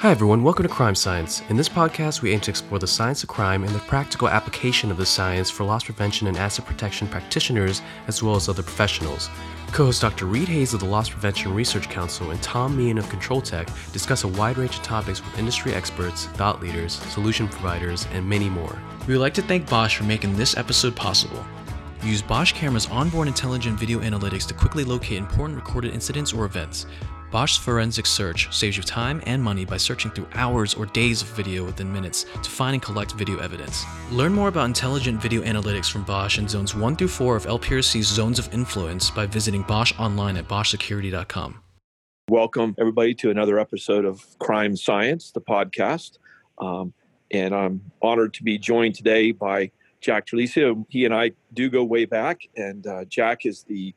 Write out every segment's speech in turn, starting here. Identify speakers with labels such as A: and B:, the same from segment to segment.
A: Hi, everyone. Welcome to Crime Science. In this podcast, we aim to explore the science of crime and the practical application of the science for loss prevention and asset protection practitioners, as well as other professionals. Co host Dr. Read Hayes of the Loss Prevention Research Council and Tom Meehan of CONTROLTEK discuss a wide range of topics with industry experts, thought leaders, solution providers, and many more.
B: We would like to thank Bosch for making this episode possible. Use Bosch Camera's onboard intelligent video analytics to quickly locate important recorded incidents or events. Bosch's forensic search saves you time and money by searching through hours or days of video within minutes to find and collect video evidence. Learn more about intelligent video analytics from Bosch in zones 1 through 4 of LPRC's zones of influence by visiting Bosch online at boschsecurity.com.
C: Welcome, everybody, to another episode of Crime Science, the podcast. Um, and I'm honored to be joined today by Jack Trlica. He and I do go way back, and uh, Jack is the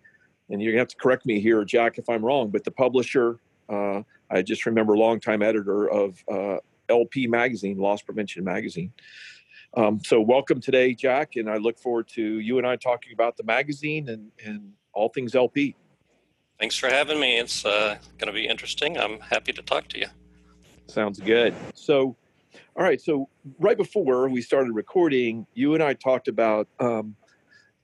C: and you're gonna have to correct me here, Jack, if I'm wrong, but the publisher, uh, I just remember longtime editor of uh, LP Magazine, Loss Prevention Magazine. Um, so welcome today, Jack, and I look forward to you and I talking about the magazine and, and all things LP.
D: Thanks for having me. It's uh, going to be interesting. I'm happy to talk to you.
C: Sounds good. So, all right. So right before we started recording, you and I talked about, um,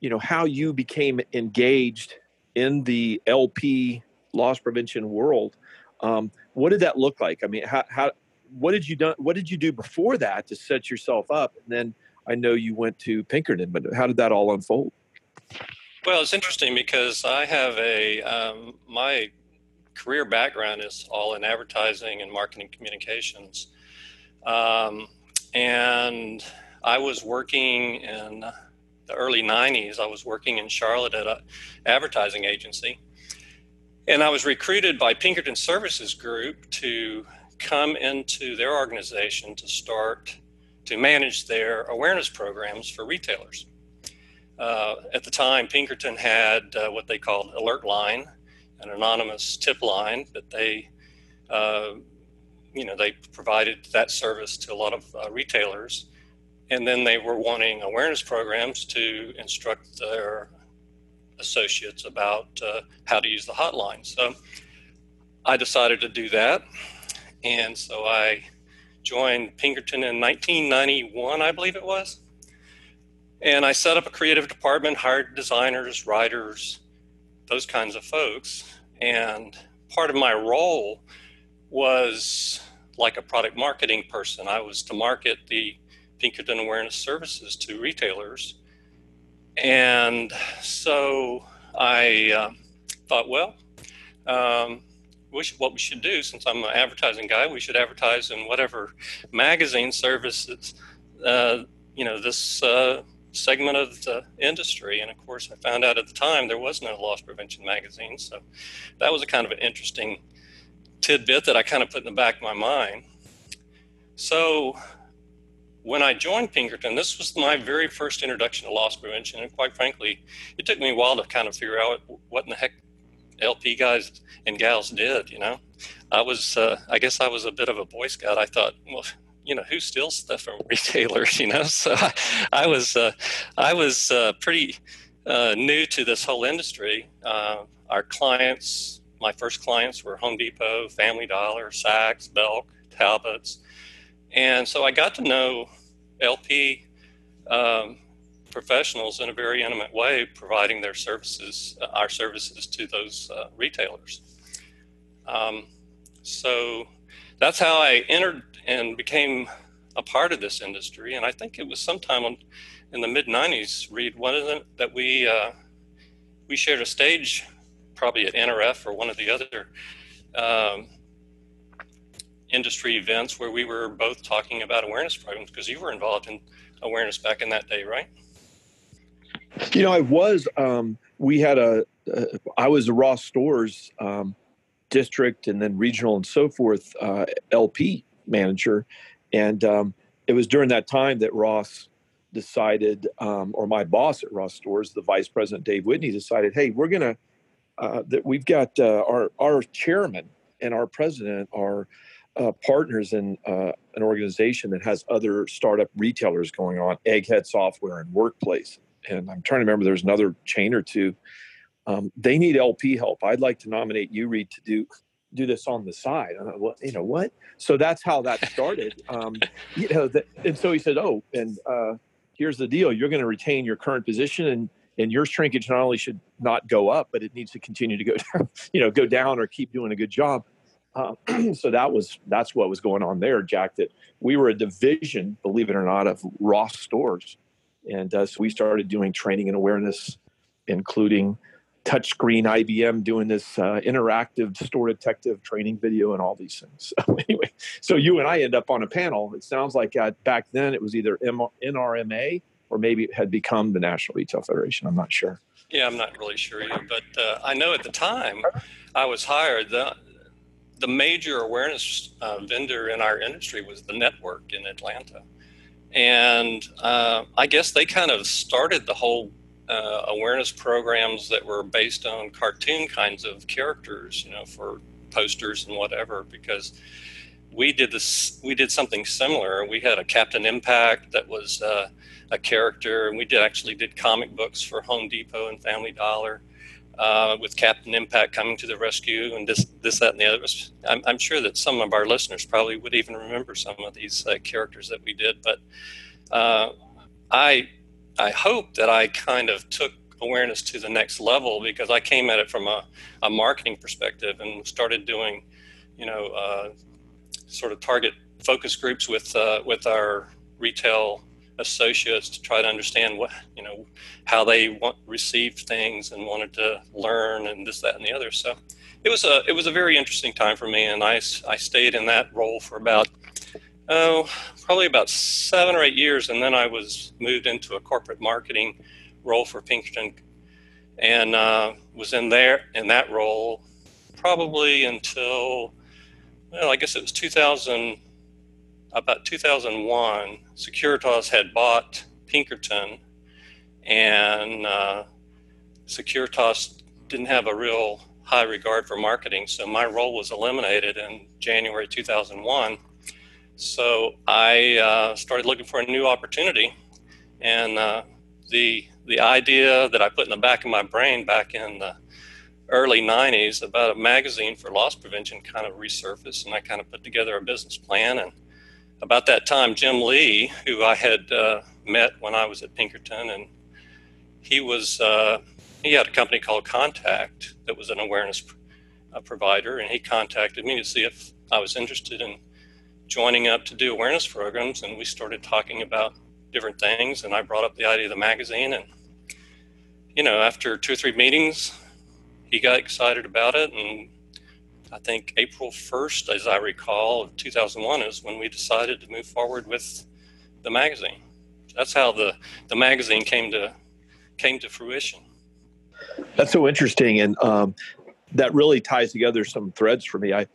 C: you know, how you became engaged in the LP loss prevention world. Um, what did that look like? I mean, how, how what did you do? What did you do before that to set yourself up? And then I know you went to Pinkerton, but how did that all unfold?
D: Well, it's interesting because I have a um, my career background is all in advertising and marketing communications, um, and I was working in the early 90s, I was working in Charlotte at an advertising agency. And I was recruited by Pinkerton Services Group to come into their organization to start to manage their awareness programs for retailers. Uh, at the time, Pinkerton had uh, what they called Alert Line, an anonymous tip line that they, uh, you know, they provided that service to a lot of uh, retailers and then they were wanting awareness programs to instruct their associates about uh, how to use the hotline. So I decided to do that. And so I joined Pinkerton in 1991, I believe it was. And I set up a creative department, hired designers, writers, those kinds of folks. And part of my role was like a product marketing person. I was to market the Pinkerton Awareness Services to retailers. And so I uh, thought, well, um, we should, what we should do, since I'm an advertising guy, we should advertise in whatever magazine services, uh, you know, this uh, segment of the industry. And of course, I found out at the time there was no loss prevention magazine. So that was a kind of an interesting tidbit that I kind of put in the back of my mind. So when I joined Pinkerton, this was my very first introduction to loss prevention. And quite frankly, it took me a while to kind of figure out what in the heck LP guys and gals did, you know. I was, uh, I guess I was a bit of a Boy Scout. I thought, well, you know, who steals stuff from retailers, you know? So I, I was, uh, I was uh, pretty uh, new to this whole industry. Uh, our clients, my first clients were Home Depot, Family Dollar, Saks, Belk, Talbots. And so I got to know LP um, professionals in a very intimate way, providing their services, uh, our services to those uh, retailers. Um, so that's how I entered and became a part of this industry. And I think it was sometime on, in the mid '90s, Read, one of them that we uh, we shared a stage, probably at NRF or one of the other um, industry events where we were both talking about awareness programs because you were involved in awareness back in that day, right?
C: You know, I was. Um, we had a. Uh, I was a Ross Stores um, district and then regional and so forth uh, LP manager, and um, it was during that time that Ross decided, um, or my boss at Ross Stores, the vice president Dave Whitney, decided, hey, we're gonna uh, that we've got uh, our our chairman and our president are uh, partners in uh, an organization that has other startup retailers going on, Egghead Software and Workplace. And I'm trying to remember, there's another chain or two. Um, they need LP help. I'd like to nominate you, Read, to do do this on the side. I'm like, what, you know, what? So that's how that started. um, you know, the, and so he said, oh, and uh, here's the deal: you're going to retain your current position, and and your shrinkage not only should not go up, but it needs to continue to go down, you know, go down or keep doing a good job. Uh, so that was that's what was going on there, Jack. That we were a division, believe it or not, of Ross stores, and uh, so we started doing training and awareness, including touchscreen IBM doing this uh, interactive store detective training video and all these things. So anyway, so you and I end up on a panel. It sounds like back then it was either M- NRMA or maybe it had become the National Retail Federation. I'm not sure.
D: Yeah, I'm not really sure either, but uh, I know at the time I was hired. The, the major awareness uh, vendor in our industry was the network in Atlanta. And uh, I guess they kind of started the whole uh, awareness programs that were based on cartoon kinds of characters, you know, for posters and whatever, because we did this, we did something similar. We had a Captain Impact that was uh, a character, and we did actually did comic books for Home Depot and Family Dollar uh, with Captain Impact coming to the rescue and this, this, that, and the other. I'm, I'm, sure that some of our listeners probably would even remember some of these uh, characters that we did, but uh, I, I hope that I kind of took awareness to the next level because I came at it from a, a marketing perspective and started doing, you know, uh, sort of target focus groups with uh, with our retail associates to try to understand what you know how they want received things and wanted to learn and this that and the other. So it was a it was a very interesting time for me and i, I stayed in that role for about oh probably about seven or eight years and then i was moved into a corporate marketing role for pinkerton and uh, was in there in that role probably until well i guess it was 2000 about 2001, Securitas had bought Pinkerton, and uh, Securitas didn't have a real high regard for marketing, so my role was eliminated in January 2001. So I uh, started looking for a new opportunity, and uh, the the idea that I put in the back of my brain back in the early 90s about a magazine for loss prevention kind of resurfaced, and I kind of put together a business plan and about that time, Jim Lee, who I had uh, met when I was at Pinkerton, and he was uh, he had a company called Contact that was an awareness uh, provider, and he contacted me to see if I was interested in joining up to do awareness programs, and we started talking about different things, and I brought up the idea of the magazine, and you know, after two or three meetings, he got excited about it, and I think April 1st, as I recall, of 2001 is when we decided to move forward with the magazine. That's how the, the magazine came to came to fruition.
C: That's so interesting, and um, that really ties together some threads for me. I,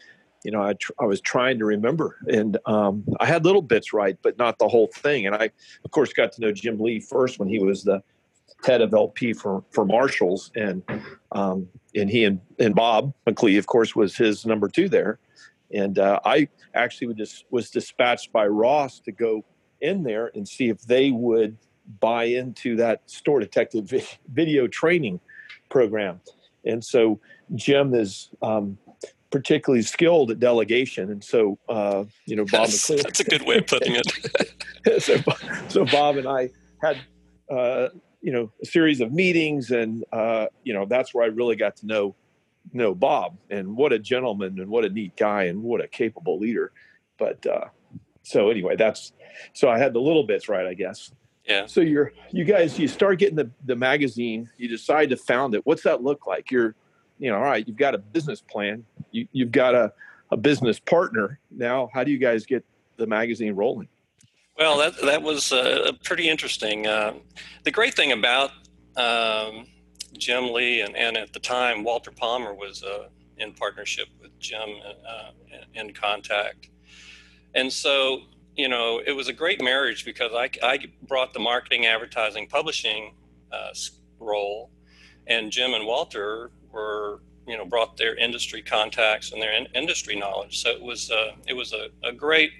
C: you know, I, tr- I was trying to remember, and um, I had little bits right, but not the whole thing. And I, of course, got to know Jim Lee first when he was the head of LP for for Marshalls, and um, and he and, and Bob McLeod, of course, was his number two there. And uh, I actually was, just was dispatched by Ross to go in there and see if they would buy into that store detective video training program. And so Jim is um, particularly skilled at delegation, and so uh, you know Bob.
D: That's, that's, a good way of putting
C: it. so, so Bob and I had uh, you know a series of meetings and uh, you know that's where i really got to know know bob and what a gentleman and what a neat guy and what a capable leader. But uh, so anyway that's so i had the little bits right i guess.
D: Yeah.
C: So you're you guys you start getting the the magazine you decide to found it. What's that look like? You're you know all right you've got a business plan. You, you've got a, a business partner. Now how do you guys get the magazine rolling
D: well, that that was uh, pretty interesting. Uh, the great thing about um, Jim Lee and, and at the time Walter Palmer was uh, in partnership with Jim uh, in contact, and so you know it was a great marriage because I, I brought the marketing, advertising, publishing uh, role, and Jim and Walter were you know brought their industry contacts and their in- industry knowledge. So it was uh, it was a, a great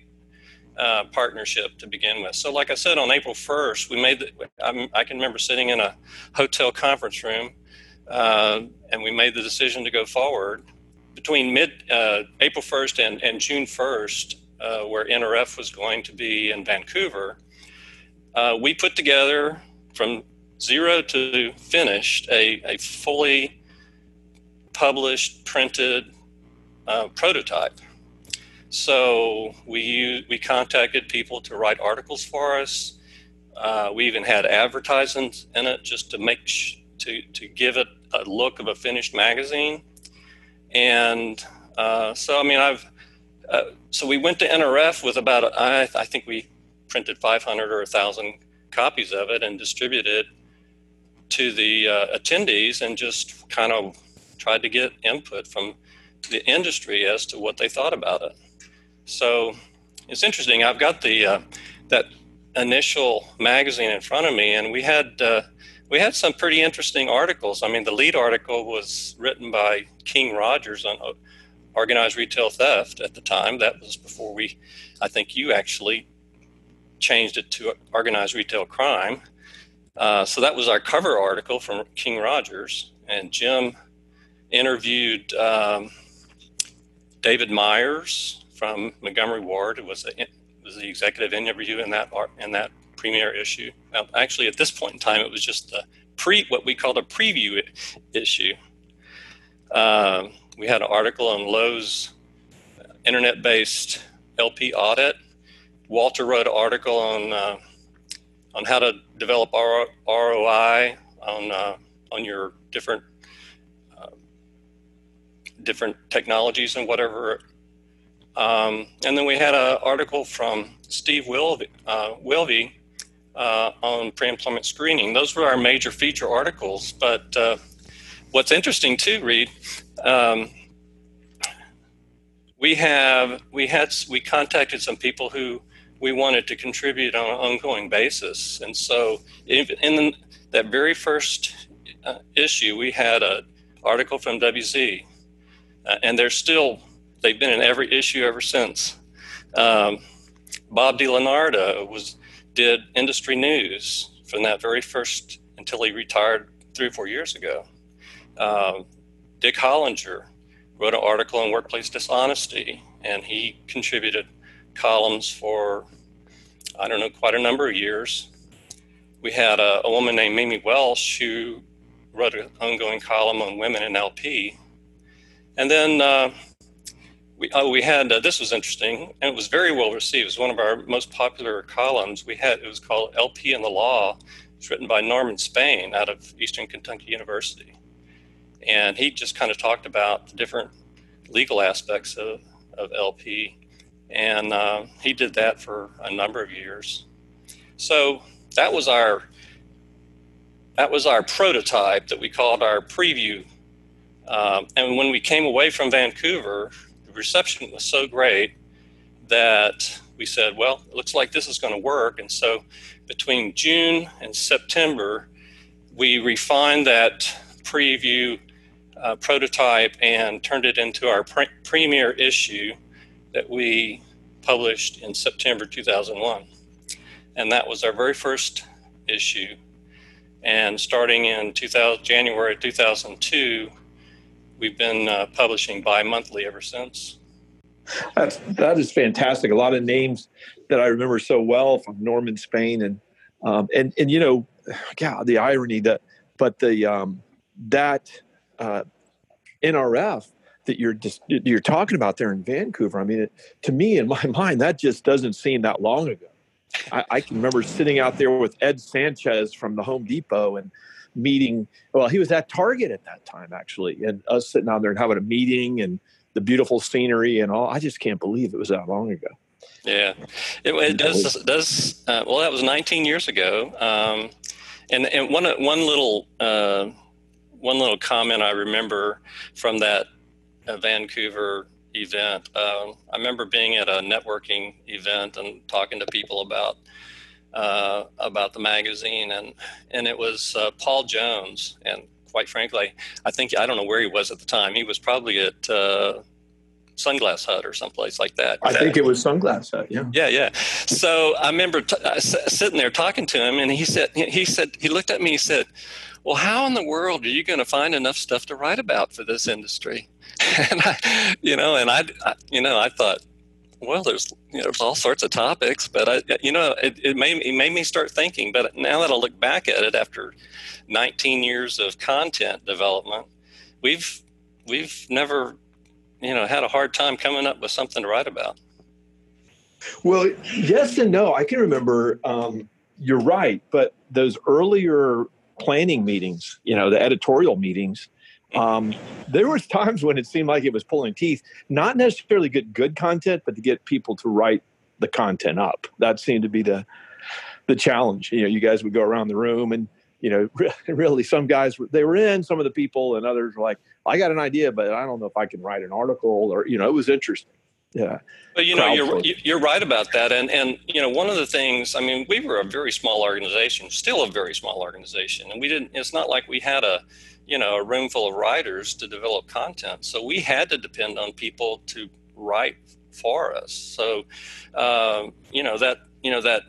D: uh, partnership to begin with. So, like I said, on April 1st, we made the, I, I can remember sitting in a hotel conference room uh, and we made the decision to go forward. between mid uh, April 1st and, and June 1st, uh, where NRF was going to be in Vancouver, uh, we put together from zero to finished a, a fully published, printed uh, prototype. So we we contacted people to write articles for us. Uh, we even had advertisements in it just to make sh- to to give it a look of a finished magazine. And uh, so I mean I've uh, so we went to NRF with about I, I think we printed 500 or 1,000 copies of it and distributed it to the uh, attendees and just kind of tried to get input from the industry as to what they thought about it. So it's interesting. I've got the uh, that initial magazine in front of me, and we had uh, we had some pretty interesting articles. I mean, the lead article was written by King Rogers on uh, organized retail theft at the time. That was before we, I think you actually changed it to organized retail crime. Uh, so that was our cover article from King Rogers, and Jim interviewed um, David Myers from Montgomery Ward, was, a, was the executive interview in that in that premiere issue. Well, actually, at this point in time, it was just the pre what we called a preview issue. Uh, we had an article on Lowe's internet-based LP audit. Walter wrote an article on uh, on how to develop ROI on uh, on your different uh, different technologies and whatever. Um, and then we had an article from Steve Wilvey, uh, uh, on pre-employment screening. Those were our major feature articles. But uh, what's interesting too, Read, um, we have we had we contacted some people who we wanted to contribute on an ongoing basis. And so, in, in that very first uh, issue, we had an article from WZ, uh, and they're still they've been in every issue ever since. Um, Bob DiLonardo was did industry news from that very first until he retired three or four years ago. Um, Dick Hollinger wrote an article on workplace dishonesty, and he contributed columns for, I don't know, quite a number of years. We had a, a woman named Mimi Welsh who wrote an ongoing column on women in LP. And then uh, we, oh, we had, uh, this was interesting, and it was very well received. It was one of our most popular columns. We had, it was called LP and the Law. It's written by Norman Spain out of Eastern Kentucky University. And he just kind of talked about the different legal aspects of, of LP and uh, he did that for a number of years. So that was our that was our prototype that we called our preview. Um, and when we came away from Vancouver, reception was so great that we said, well, it looks like this is going to work. And so between June and September, we refined that preview uh, prototype and turned it into our pre- premier issue that we published in September 2001. And that was our very first issue. And starting in 2000, January 2002, we've been uh, publishing bi monthly ever since.
C: That's, that is fantastic. A lot of names that I remember so well from Norman Spain and um, and and you know, God, the irony that, but the um, that uh, NRF that you're just you're talking about there in Vancouver. I mean, it, to me, in my mind, that just doesn't seem that long ago. I, I, can remember sitting out there with Ed Sanchez from the Home Depot and meeting. Well, he was at Target at that time, actually, and us sitting out there and having a meeting and the beautiful scenery and all. I just can't believe it was that long ago.
D: Yeah, it, it does. Does uh, well? That was 19 years ago. Um, and and one one little uh, one little comment I remember from that a Vancouver event. Um, I remember being at a networking event and talking to people about uh, about the magazine, and and it was uh, Paul Jones. And quite frankly, I think I don't know where he was at the time. He was probably at uh, Sunglass Hut or someplace like that.
C: I think it was Sunglass Hut. Yeah.
D: Yeah, yeah. So I remember t- uh, sitting there talking to him, and he said he said he looked at me. He said, well, how in the world are you going to find enough stuff to write about for this industry? and I, you know, and I, I, you know, I thought, well, there's, you know, there's all sorts of topics, but I, you know, it, it made it made me start thinking. But now that I look back at it after 19 years of content development, we've we've never, you know, had a hard time coming up with something to write about.
C: Well, yes and no. I can remember. Um, you're right, but those earlier planning meetings, you know, the editorial meetings, um, there was times when it seemed like it was pulling teeth, not necessarily get good content, but to get people to write the content up. That seemed to be the the challenge. You know, you guys would go around the room and you know, really some guys they were in, some of the people, and others were like, I got an idea, but I don't know if I can write an article or you know, it was interesting yeah.
D: But you know, you're you're right about that, and and you know, one of the things. I mean, we were a very small organization, still a very small organization, and we didn't. It's not like we had a, you know, a room full of writers to develop content. So we had to depend on people to write for us. So, um, you know that you know that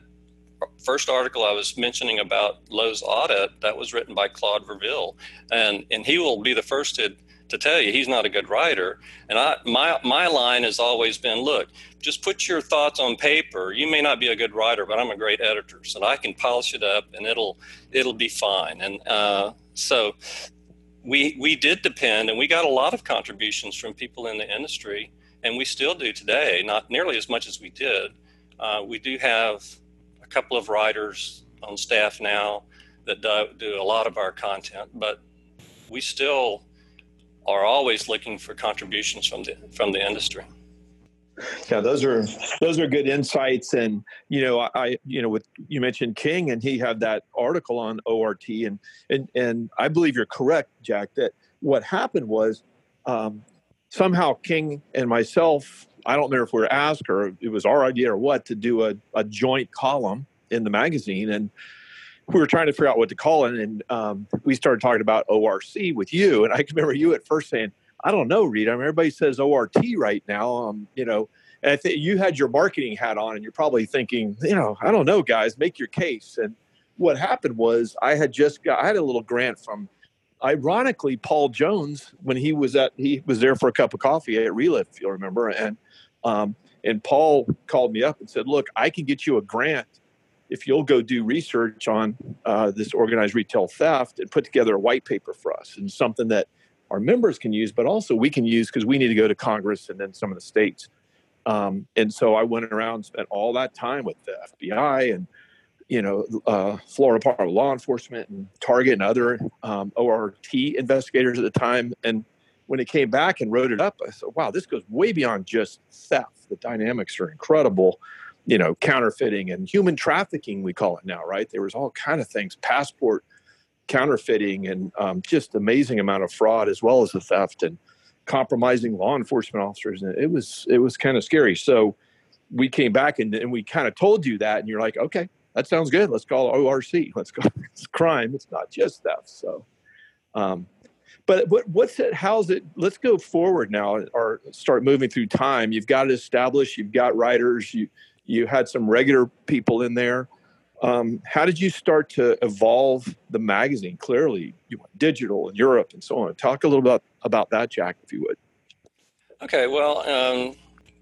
D: first article I was mentioning about Lowe's audit that was written by Claude Verville, and and he will be the first to to tell you he's not a good writer. And I, my, my line has always been, look, just put your thoughts on paper. You may not be a good writer, but I'm a great editor, so I can polish it up and it'll, it'll be fine. And uh, so we, we did depend, and we got a lot of contributions from people in the industry, and we still do today, not nearly as much as we did. Uh, we do have a couple of writers on staff now that do, do a lot of our content, but we still are always looking for contributions from the from the industry.
C: Yeah, those are those are good insights, and you know, I you know, with you mentioned King, and he had that article on ORT, and and and I believe you're correct, Jack, that what happened was um, somehow King and myself, I don't know if we were asked or it was our idea or what, to do a, a joint column in the magazine, and we were trying to figure out what to call it, and um, we started talking about ORC with you. And I remember you at first saying, "I don't know, Read. I mean, everybody says ORT right now." Um, you know, and I think you had your marketing hat on, and you're probably thinking, you know, I don't know, guys, make your case. And what happened was, I had just got, I had a little grant from, ironically, Paul Jones when he was at he was there for a cup of coffee at Relift, if you'll remember, and um, and Paul called me up and said, "Look, I can get you a grant." If you'll go do research on uh, this organized retail theft and put together a white paper for us and something that our members can use, but also we can use because we need to go to Congress and then some of the states. Um, and so I went around spent all that time with the FBI and you know uh, Florida Department of Law Enforcement and Target and other um, ORT investigators at the time. And when it came back and wrote it up, I said, "Wow, this goes way beyond just theft. The dynamics are incredible." You know counterfeiting and human trafficking we call it now right? There was all kind of things passport counterfeiting and um, just amazing amount of fraud as well as the theft and compromising law enforcement officers and it was it was kind of scary. So we came back and, and we kind of told you that and you're like okay that sounds good. Let's call orc let's go it's crime. It's not just theft. So um, but what, what's it how's it let's go forward now or start moving through time. You've got to establish you've got writers you you had some regular people in there. Um, how did you start to evolve the magazine? Clearly, you went digital in Europe and so on. Talk a little bit about that, Jack, if you would.
D: Okay, well, um,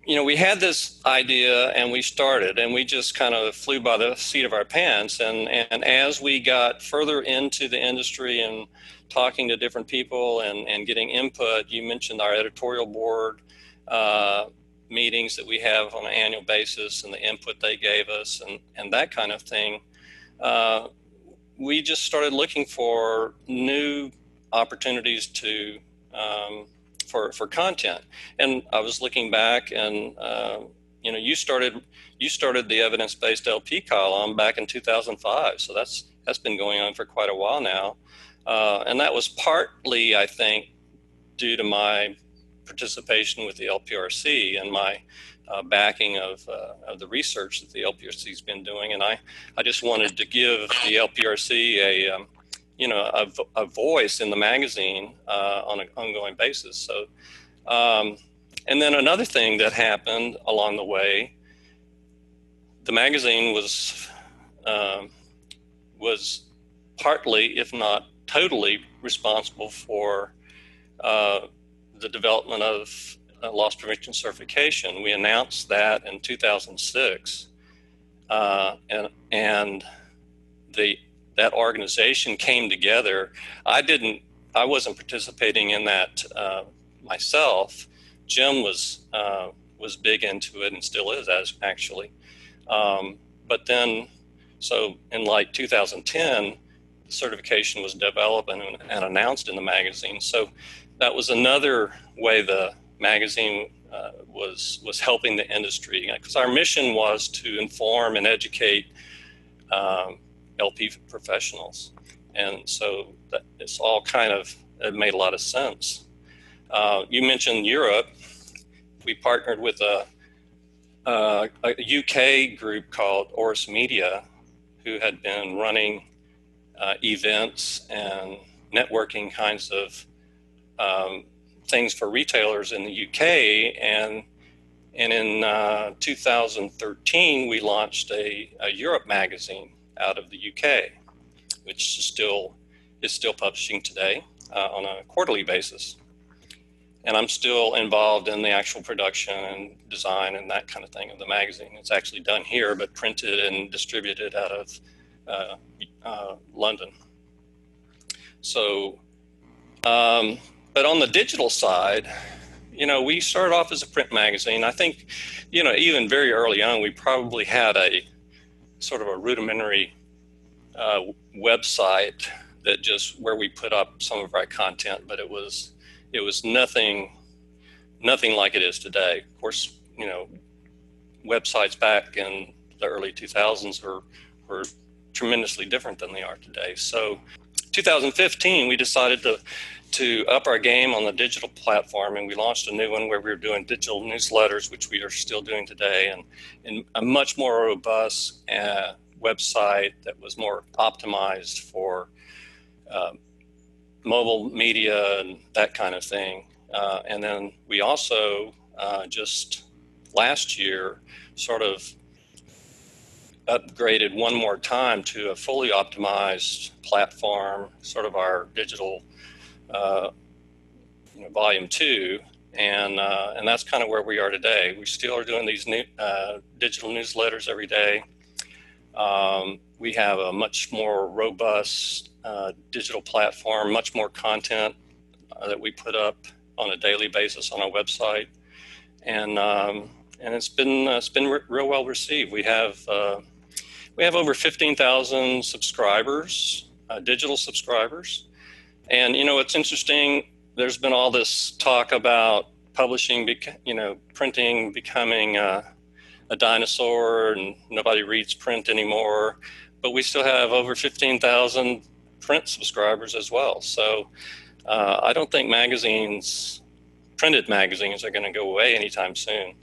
D: you know, we had this idea and we started, and we just kind of flew by the seat of our pants. And and as we got further into the industry and talking to different people and and getting input, you mentioned our editorial board. Uh, meetings that we have on an annual basis and the input they gave us and, and that kind of thing, uh, we just started looking for new opportunities to um, for for content. And I was looking back, and uh, you know, you started you started the evidence based LP column back in 2005, so that's that's been going on for quite a while now, uh, and that was partly, I think, due to my participation with the LPRC and my uh, backing of, uh, of the research that the LPRC has been doing. And I, I just wanted to give the LPRC a, um, you know, a, a, voice in the magazine uh, on an ongoing basis. So, um, and then another thing that happened along the way, the magazine was um, was partly, if not totally responsible for uh, the development of uh, loss prevention certification. We announced that in 2006, uh, and and the that organization came together. I didn't, I wasn't participating in that uh, myself. Jim was uh, was big into it and still is, as actually. Um, but then, so in like 2010, the certification was developed and, and announced in the magazine. So that was another way the magazine uh, was was helping the industry because our mission was to inform and educate um, LP professionals, and so that it's all kind of it made a lot of sense. Uh, you mentioned Europe. We partnered with a, a, a UK group called Oris Media, who had been running uh, events and networking kinds of um, things for retailers in the UK. And, and in uh, 2013, we launched a, a, Europe magazine out of the UK, which is still, is still publishing today uh, on a quarterly basis. And I'm still involved in the actual production and design and that kind of thing of the magazine. It's actually done here, but printed and distributed out of uh, uh London. So, um, but on the digital side, you know, we started off as a print magazine. I think, you know, even very early on, we probably had a sort of a rudimentary uh, website that just where we put up some of our content, but it was it was nothing nothing like it is today. Of course, you know, websites back in the early 2000s were were tremendously different than they are today. So, 2015, we decided to to up our game on the digital platform, and we launched a new one where we were doing digital newsletters, which we are still doing today, and, and a much more robust uh, website that was more optimized for uh, mobile media and that kind of thing. Uh, and then we also uh, just last year sort of upgraded one more time to a fully optimized platform, sort of our digital uh, you know, volume two, and uh, and that's kind of where we are today. We still are doing these new uh, digital newsletters every day. Um, we have a much more robust uh, digital platform, much more content uh, that we put up on a daily basis on our website, and um, and it's been uh, it's been re- real well received. We have we have over fifteen thousand subscribers, digital subscribers. And you know, it's interesting. There's been all this talk about publishing, you know, printing becoming a, a dinosaur, and nobody reads print anymore. But we still have over 15,000 print subscribers as well. So uh, I don't think magazines, printed magazines, are going to go away anytime soon.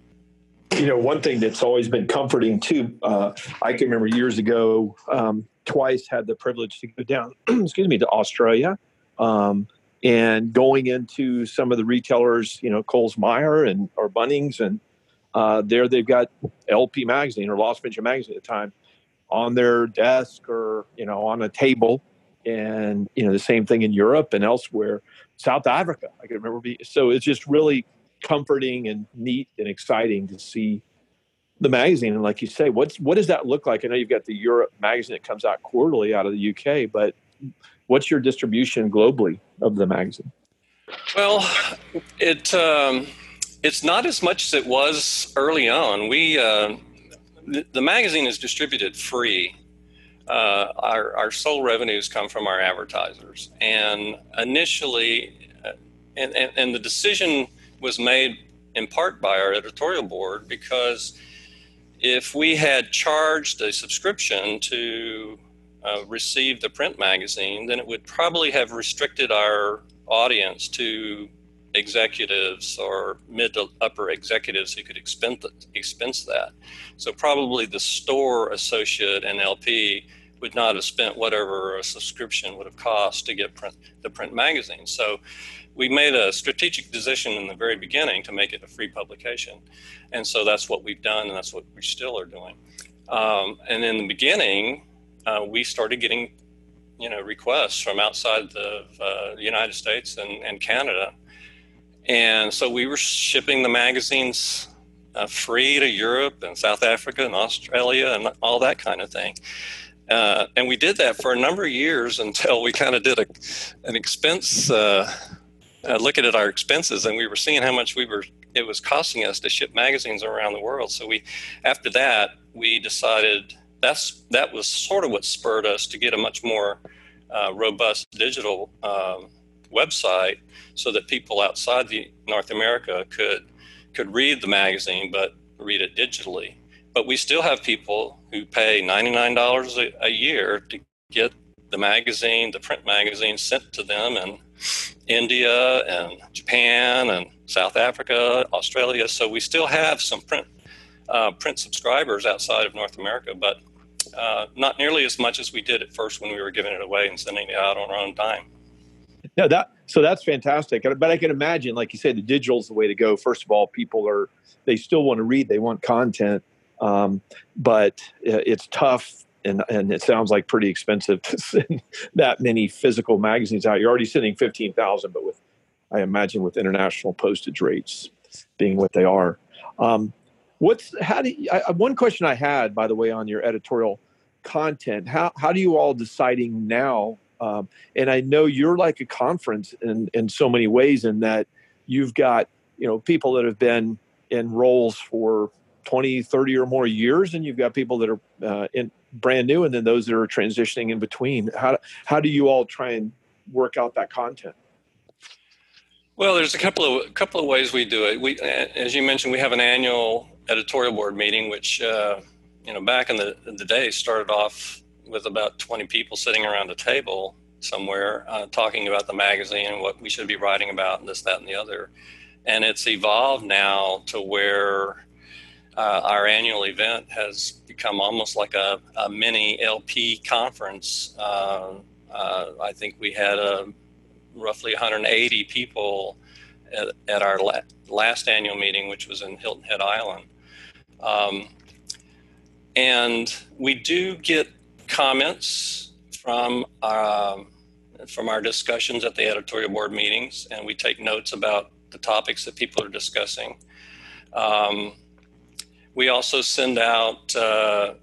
C: You know, one thing that's always been comforting too. Uh, I can remember years ago, um, twice had the privilege to go down, excuse me, to Australia um, and going into some of the retailers, you know, Coles Myer and or Bunnings, and uh, there they've got LP magazine or Loss Prevention magazine at the time on their desk or you know on a table, and you know the same thing in Europe and elsewhere. South Africa, I can remember. Being, so it's just really comforting and neat and exciting to see the magazine. And like you say, what's what does that look like? I know you've got the Europe magazine that comes out quarterly out of the UK, but what's your distribution globally of the magazine?
D: Well, it um, it's not as much as it was early on. We uh, the, the, magazine is distributed free. Uh, our our sole revenues come from our advertisers, and initially, uh, and, and and the decision was made in part by our editorial board because if we had charged a subscription to uh, received the print magazine, then it would probably have restricted our audience to executives or mid to upper executives who could expense, expense that. So probably the store associate and LP would not have spent whatever a subscription would have cost to get print, the print magazine. So we made a strategic decision in the very beginning to make it a free publication. And so that's what we've done, and that's what we still are doing. Um, and in the beginning, uh, we started getting you know requests from outside the uh, United States and, and Canada, and so we were shipping the magazines uh, free to Europe and South Africa and Australia and all that kind of thing. Uh, and we did that for a number of years until we kind of did a, an expense uh, looking at our expenses, and we were seeing how much we were it was costing us to ship magazines around the world. So we, after that, we decided that's that was sort of what spurred us to get a much more uh, robust digital um, website, so that people outside the North America could could read the magazine, but read it digitally. But we still have people who pay ninety nine dollars a, a year to get the magazine, the print magazine, sent to them in India and Japan and South Africa, Australia. So we still have some print uh, print subscribers outside of North America, but uh, not nearly as much as we did at first when we were giving it away and sending it out on our own dime.
C: No, that so that's fantastic. But I can imagine, like you said, the digital is the way to go. First of all, people are they still want to read, they want content, um, but uh, it's tough. And, and it sounds like pretty expensive to send that many physical magazines out. You're already sending fifteen thousand, but with, I imagine, with international postage rates being what they are, um, What's how do you, I, one question I had, by the way, on your editorial content? How how do you all deciding now? Um, and I know you're like a conference in in so many ways, in that you've got you know people that have been in roles for 20 30 or more years and you've got people that are uh, in brand new and then those that are transitioning in between. How how do you all try and work out that content?
D: Well there's a couple of a couple of ways we do it. We as you mentioned we have an annual editorial board meeting, which uh, you know back in the the day started off with about 20 people sitting around a table somewhere uh, talking about the magazine and what we should be writing about and this, that, and the other. And it's evolved now to where uh, our annual event has become almost like a, a mini LP conference. Uh, uh, I think we had uh, roughly 180 people at, at our la- last annual meeting, which was in Hilton Head Island. Um, and we do get comments from uh, from our discussions at the editorial board meetings, and we take notes about the topics that people are discussing. Um, we also send out, uh,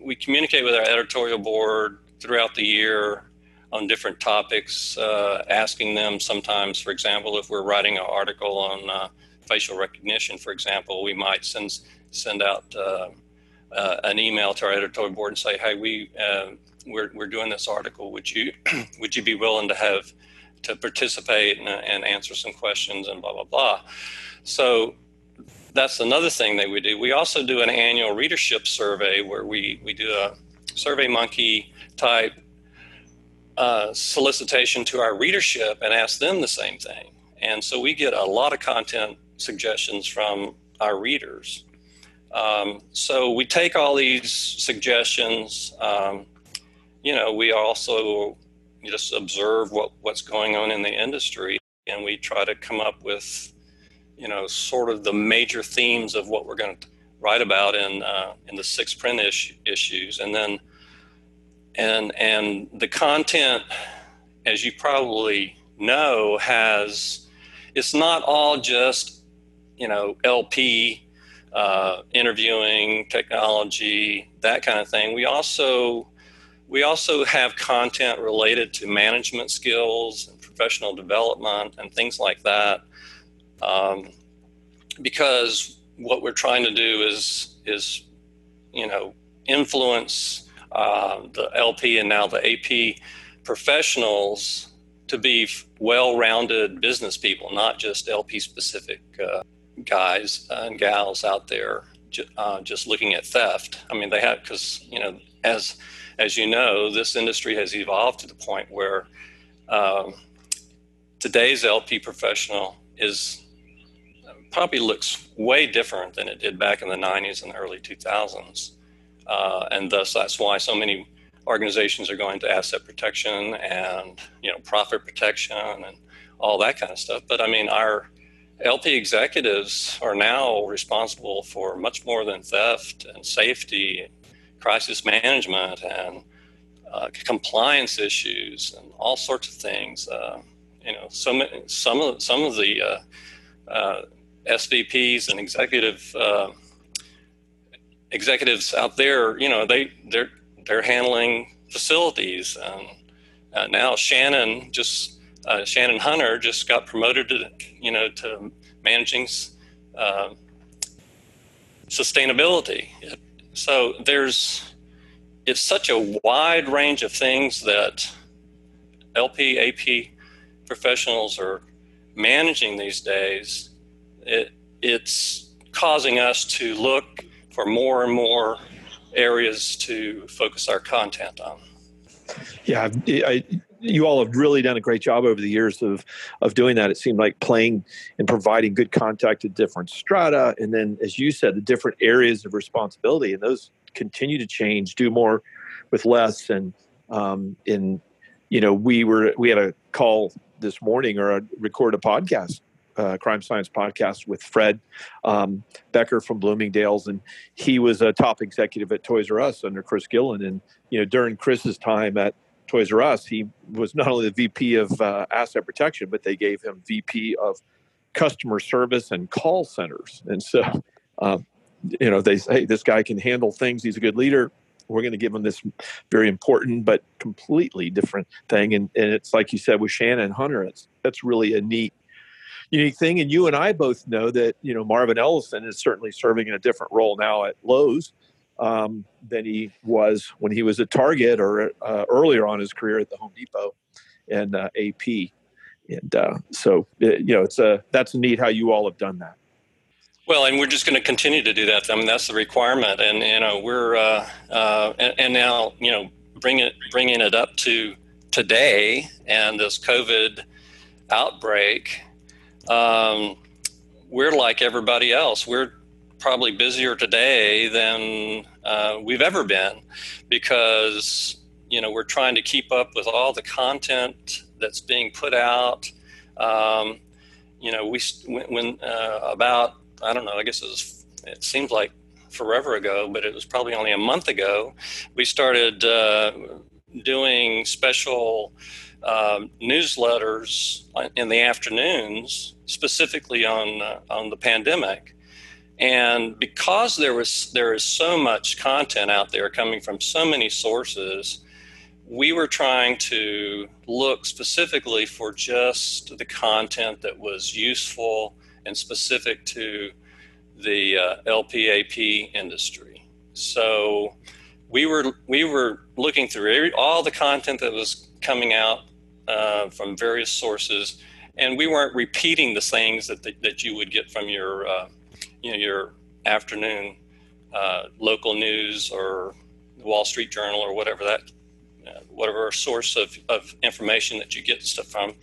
D: we communicate with our editorial board throughout the year on different topics, uh, asking them sometimes, for example, if we're writing an article on uh, facial recognition, for example, we might send send out uh, uh, an email to our editorial board and say, "Hey, we uh, we're we're doing this article. Would you would you be willing to have to participate and, and answer some questions and blah blah blah?" So that's another thing that we do. We also do an annual readership survey where we we do a Survey Monkey type uh, solicitation to our readership and ask them the same thing. And so we get a lot of content suggestions from our readers. Um, so we take all these suggestions. Um, you know, we also just observe what, what's going on in the industry, and we try to come up with, you know, sort of the major themes of what we're going to write about in uh, in the six print issues, and then and and the content, as you probably know, has it's not all just you know LP uh, interviewing, technology, that kind of thing. We also we also have content related to management skills and professional development and things like that. Um, because what we're trying to do is is you know influence uh, the LP and now the AP professionals to be well-rounded business people, not just LP specific. Uh, guys and gals out there uh, just looking at theft. I mean, they have because you know, as as you know, this industry has evolved to the point where um, today's LP professional is probably looks way different than it did back in the 90s and the early 2000s, uh, and thus that's why so many organizations are going to asset protection and you know profit protection and all that kind of stuff. But I mean, our LP executives are now responsible for much more than theft and safety, crisis management, and uh, compliance issues and all sorts of things. Uh, you know, some some of some of the uh, uh SVPs and executive uh, executives out there, you know, they they're they're handling facilities, and uh, now Shannon just Shannon Hunter just got promoted to you know to managing sustainability. So there's it's such a wide range of things that LP, AP professionals are managing these days. It, it's causing us to look for more and more areas to focus our content on.
C: Yeah, I, you all have really done a great job over the years of of doing that. It seemed like playing and providing good contact to different strata, and then, as you said, the different areas of responsibility, and those continue to change, do more with less. And um, in, you know, we were we had a call this morning or a, record a podcast, uh, crime science podcast with Fred um, Becker from Bloomingdale's, and he was a top executive at Toys R Us under Chris Gillen. And you know, during Chris's time at Toys R Us, he was not only the VP of uh, asset protection, but they gave him VP of customer service and call centers. And so, um, you know, they say, hey, this guy can handle things. He's a good leader. We're going to give him this very important but completely different thing. And, and it's like you said with Shannon Hunter, it's, that's really a neat, unique thing. And you and I both know that, you know, Marvin Ellison is certainly serving in a different role now at Lowe's um, than he was when he was at Target or uh, earlier on his career at the Home Depot and uh, AP. And uh, so, you know, it's a, that's neat how you all have done that.
D: Well, and we're just going to continue to do that. I mean, that's the requirement, and you know, we're uh, uh, and, and, now you know, bring it bringing it up to today and this COVID outbreak. Um, we're like everybody else. We're probably busier today than uh, we've ever been because you know we're trying to keep up with all the content that's being put out. Um, you know, we when, uh, about I don't know. I guess it was. It seems like forever ago, but it was probably only a month ago. We started uh, doing special um, newsletters in the afternoons, specifically on uh, on the pandemic. And because there was there is so much content out there coming from so many sources, we were trying to look specifically for just the content that was useful and specific to the uh, LPAP industry. So we were we were looking through every, all the content that was coming out uh, from various sources, and we weren't repeating the things that the, that you would get from your uh, you know your afternoon uh, local news or the Wall Street Journal or whatever that uh, whatever source of, of information that you get stuff from.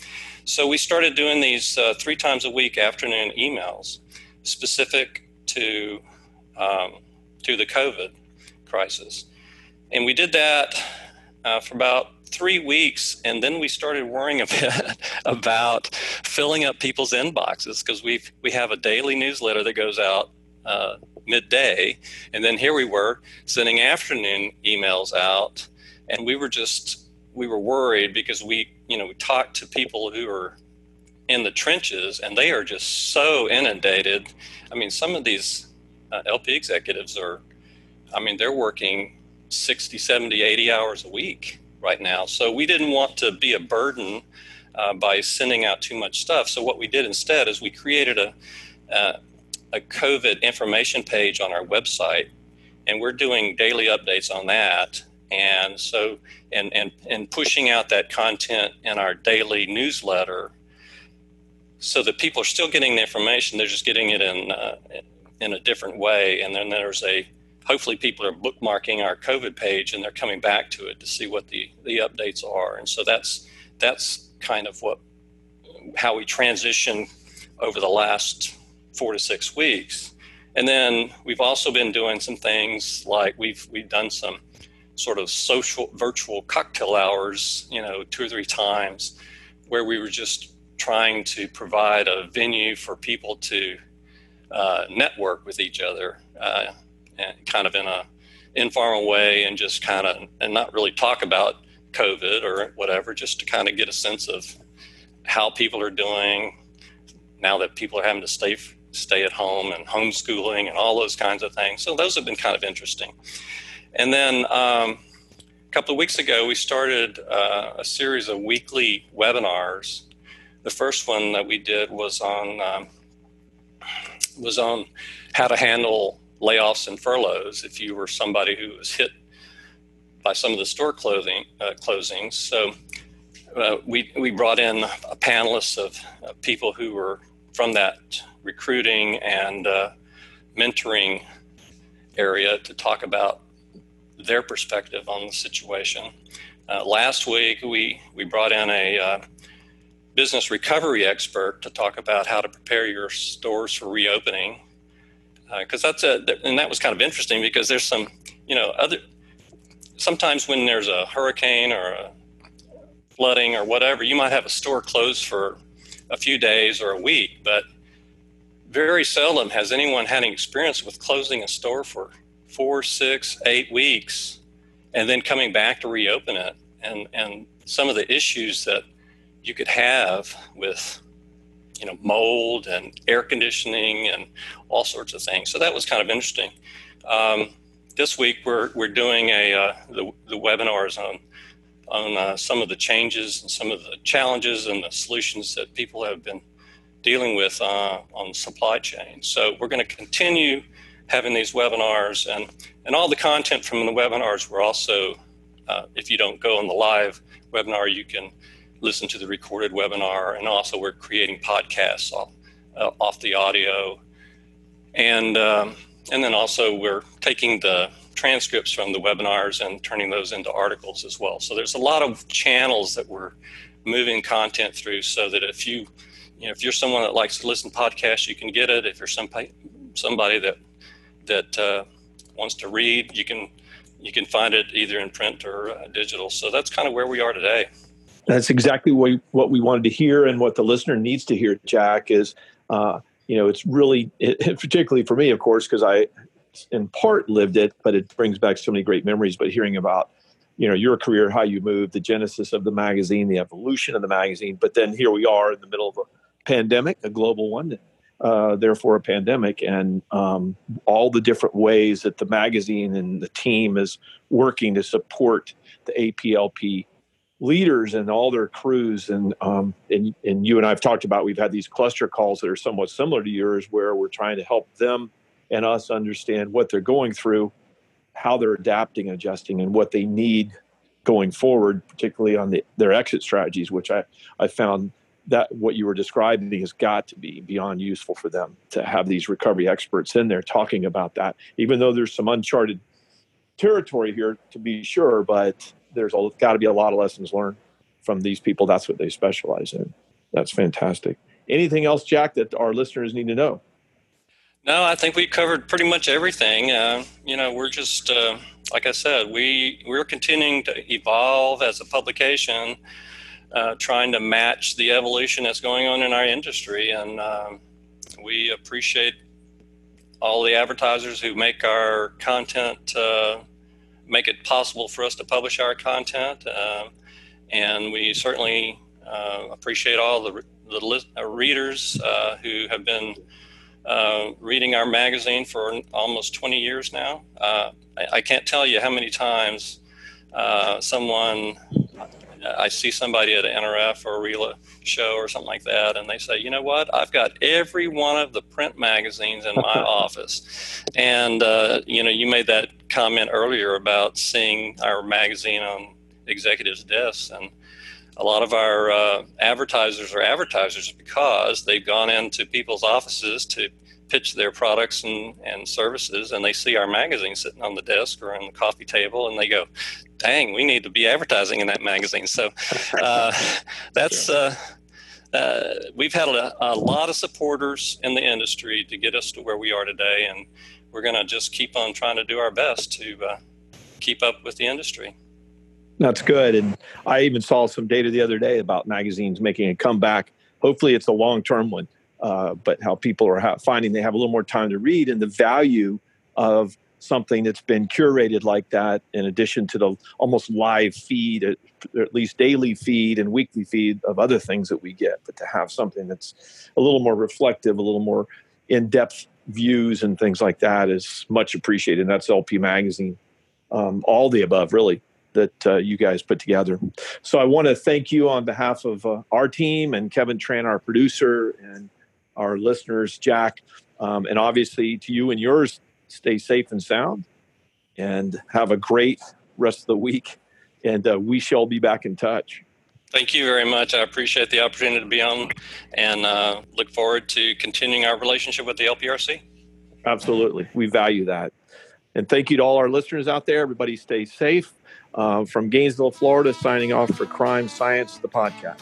D: So we started doing these uh, three times a week afternoon emails specific to um, to the COVID crisis, and we did that uh, for about three weeks, and then we started worrying a bit about filling up people's inboxes because we we have a daily newsletter that goes out uh, midday, and then here we were sending afternoon emails out, and we were just we were worried because we you know we talked to people who are in the trenches and they are just so inundated. I mean some of these uh, lp executives are i mean they're working 60 70 80 hours a week right now. So we didn't want to be a burden uh, by sending out too much stuff. So what we did instead is we created a uh, a covid information page on our website and we're doing daily updates on that. And so and and and pushing out that content in our daily newsletter so that people are still getting the information they're just getting it in uh, in a different way. And then there's a hopefully people are bookmarking our covid page and they're coming back to it to see what the the updates are. And so that's that's kind of what how we transition over the last 4 to 6 weeks. And then we've also been doing some things like we've we've done some sort of social virtual cocktail hours, you know, two or three times, where we were just trying to provide a venue for people to uh, network with each other, uh, and kind of in a informal way and just kind of and not really talk about COVID or whatever, just to kind of get a sense of how people are doing now that people are having to stay stay at home and homeschooling and all those kinds of things. So those have been kind of interesting. And then um, a couple of weeks ago, we started uh, a series of weekly webinars. The first one that we did was on um, was on how to handle layoffs and furloughs if you were somebody who was hit by some of the store clothing uh, closings. So uh, we we brought in a panelist of uh, people who were from that recruiting and uh, mentoring area to talk about their perspective on the situation. Uh, last week, we we brought in a uh, business recovery expert to talk about how to prepare your stores for reopening because uh, that's a and that was kind of interesting because there's some you know other sometimes when there's a hurricane or a flooding or whatever you might have a store closed for a few days or a week but very seldom has anyone had any experience with closing a store for four six eight weeks and then coming back to reopen it. And and some of the issues that you could have with you know mold and air conditioning and all sorts of things. So that was kind of interesting. Um, this week we're we're doing a uh, the, the webinars on on uh, some of the changes and some of the challenges and the solutions that people have been dealing with uh, on the supply chain. So we're going to continue having these webinars and and all the content from the webinars. We're also uh, if you don't go on the live webinar, you can listen to the recorded webinar, and also we're creating podcasts off, uh, off the audio, and um, and then also we're taking the transcripts from the webinars and turning those into articles as well. So there's a lot of channels that we're moving content through, so that if you you know if you're someone that likes to listen to podcasts, you can get it. If you're somebody somebody that that uh, wants to read, you can you can find it either in print or uh, digital. So that's kind of where we are today.
C: That's exactly what we, what we wanted to hear, and what the listener needs to hear. Jack is, uh, you know, it's really, it, particularly for me, of course, because I, in part, lived it, but it brings back so many great memories. But hearing about, you know, your career, how you moved, the genesis of the magazine, the evolution of the magazine, but then here we are in the middle of a pandemic, a global one, uh, therefore a pandemic, and um, all the different ways that the magazine and the team is working to support the APLP leaders and all their crews. And um, and and you and I've talked about we've had these cluster calls that are somewhat similar to yours where we're trying to help them and us understand what they're going through, how they're adapting, adjusting, and what they need going forward, particularly on the, their exit strategies, which I I found that what you were describing has got to be beyond useful for them to have these recovery experts in there talking about that, even though there's some uncharted territory here to be sure, but there's got to be a lot of lessons learned from these people. That's what they specialize in. That's fantastic. Anything else, Jack, that our listeners need to know?
D: No, I think we covered pretty much everything. Uh, you know, we're just uh, like I said, we we're continuing to evolve as a publication, uh, trying to match the evolution that's going on in our industry, and um, we appreciate all the advertisers who make our content uh, make it possible for us to publish our content. Uh, and we certainly uh, appreciate all the, the uh, readers uh, who have been uh, reading our magazine for almost 20 years now. I, I, can't tell you how many times someone I see somebody at an NRF or a RILA show or something like that, and they say, you know what, I've got every one of the print magazines in my office. And, uh, you know, you made that comment earlier about seeing our magazine on executives' desks. And a lot of our uh, advertisers are advertisers because they've gone into people's offices to pitch their products and, and services and they see our magazine sitting on the desk or on the coffee table and they go dang, we need to be advertising in that magazine. So uh, that's uh, uh, we've had a, a, lot of supporters in the industry to get us to where we are today, and we're going to just keep on trying to do our best to uh, keep up with the industry.
C: That's good, and I even saw some data the other day about magazines making a comeback. Hopefully, it's a long-term one, uh, but how people are finding they have a little more time to read, and the value of something that's been curated like that, in addition to the almost live feed, or at least daily feed and weekly feed of other things that we get, but to have something that's a little more reflective, a little more in depth views and things like that is much appreciated. And that's LP Magazine. Um, all the above, really, that uh, you guys put together. So I want to thank you on behalf of uh, our team and Kevin Tran, our producer, and our listeners, Jack, um, and obviously to you and yours. Stay safe and sound, and have a great rest of the week. And uh, we shall be back in touch.
D: Thank you very much. I appreciate the opportunity to be on and uh, look forward to continuing our relationship with the LPRC.
C: Absolutely. We value that. And thank you to all our listeners out there. Everybody stay safe. Uh, from Gainesville, Florida, signing off for Crime Science, the podcast.